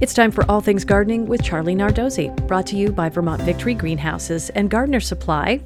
It's time for All Things Gardening with Charlie Nardozzi, brought to you by Vermont Victory Greenhouses and Gardener Supply.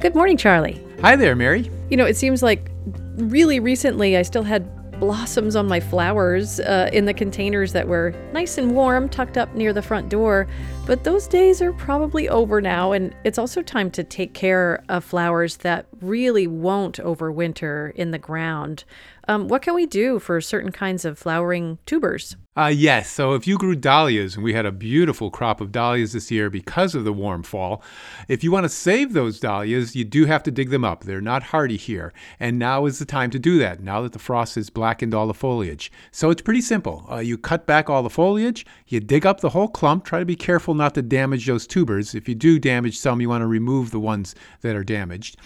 Good morning, Charlie. Hi there, Mary. You know, it seems like really recently I still had blossoms on my flowers uh, in the containers that were nice and warm, tucked up near the front door. But those days are probably over now, and it's also time to take care of flowers that really won't overwinter in the ground. Um, what can we do for certain kinds of flowering tubers? Uh, yes. So if you grew dahlias, and we had a beautiful crop of dahlias this year because of the warm fall, if you want to save those dahlias, you do have to dig them up. They're not hardy here. And now is the time to do that, now that the frost has blackened all the foliage. So it's pretty simple. Uh, you cut back all the foliage, you dig up the whole clump. Try to be careful not to damage those tubers. If you do damage some, you want to remove the ones that are damaged.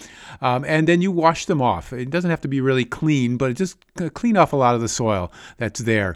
Um, and then you wash them off. It doesn't have to be really clean, but just clean off a lot of the soil that's there.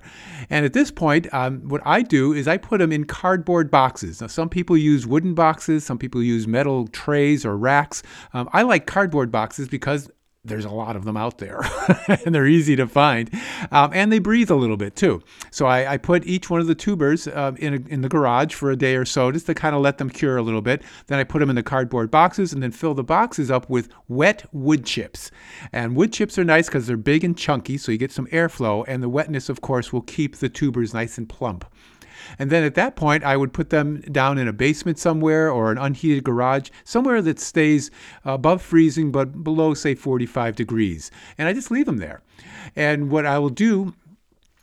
And at this point, um, what I do is I put them in cardboard boxes. Now, some people use wooden boxes, some people use metal trays or racks. Um, I like cardboard boxes because there's a lot of them out there and they're easy to find. Um, and they breathe a little bit too. So i, I put each one of the tubers uh, in, a, in the garage for a day or so just to kind of let them cure a little bit. Then i put them in the cardboard boxes and then fill the boxes up with wet wood chips. And wood chips are nice because they're big and chunky so you get some airflow and the wetness of course will keep the tubers nice and plump and then at that point, I would put them down in a basement somewhere or an unheated garage, somewhere that stays above freezing but below, say, 45 degrees. And I just leave them there. And what I will do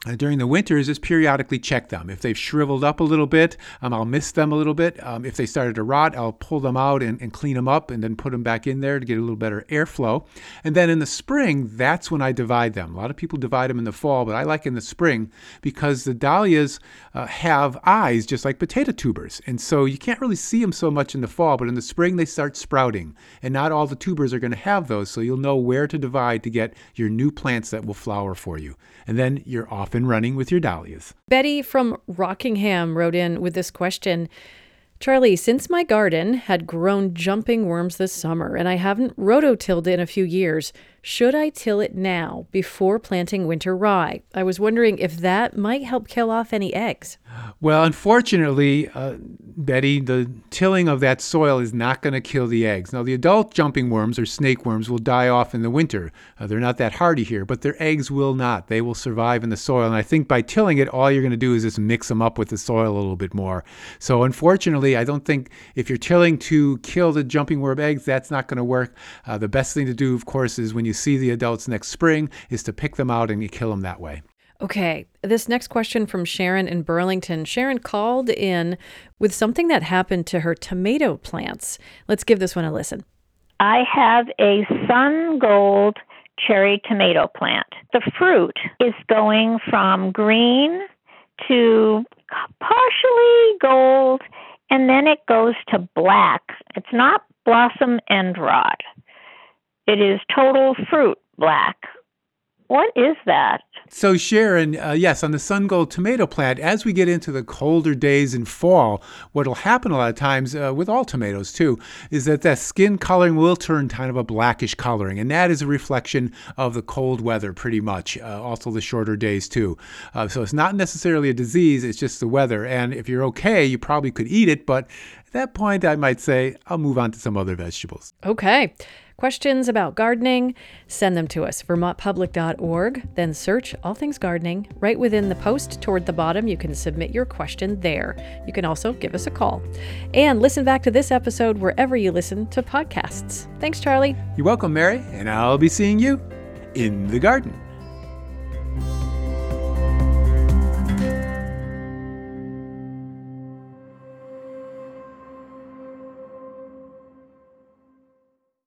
uh, during the winters is just periodically check them. If they've shriveled up a little bit, um, I'll mist them a little bit. Um, if they started to rot, I'll pull them out and, and, clean them up and then put them back in there to get a little better airflow. And then in the spring, that's when I divide them. A lot of people divide them in the fall, but I like in the spring because the dahlias uh, have eyes just like potato tubers. And so you can't really see them so much in the fall, but in the spring they start sprouting. And not all the tubers are going to have those, so you'll know where to divide to get your new plants that will flower for you. And then you're off and running with your dahlias. Betty from Rockingham wrote in with this question. Charlie, since my garden had grown jumping worms this summer and I haven't rototilled in a few years, should I till it now before planting winter rye? I was wondering if that might help kill off any eggs. Well, unfortunately, uh, Betty, the tilling of that soil is not going to kill the eggs. Now, the adult jumping worms or snake worms will die off in the winter. Uh, they're not that hardy here, but their eggs will not. They will survive in the soil. And I think by tilling it, all you're going to do is just mix them up with the soil a little bit more. So, unfortunately, I don't think if you're tilling to kill the jumping worm eggs, that's not going to work. Uh, the best thing to do, of course, is when you see the adults next spring, is to pick them out and you kill them that way. Okay, this next question from Sharon in Burlington. Sharon called in with something that happened to her tomato plants. Let's give this one a listen. I have a sun gold cherry tomato plant. The fruit is going from green to partially gold and then it goes to black. It's not blossom end rot. It is total fruit black what is that? So, Sharon, uh, yes, on the sun gold tomato plant, as we get into the colder days in fall, what will happen a lot of times uh, with all tomatoes too is that that skin coloring will turn kind of a blackish coloring, and that is a reflection of the cold weather, pretty much. Uh, also, the shorter days too. Uh, so, it's not necessarily a disease; it's just the weather. And if you're okay, you probably could eat it, but at that point, I might say I'll move on to some other vegetables. Okay. Questions about gardening? Send them to us, vermontpublic.org. Then search All Things Gardening. Right within the post toward the bottom, you can submit your question there. You can also give us a call. And listen back to this episode wherever you listen to podcasts. Thanks, Charlie. You're welcome, Mary, and I'll be seeing you in the garden.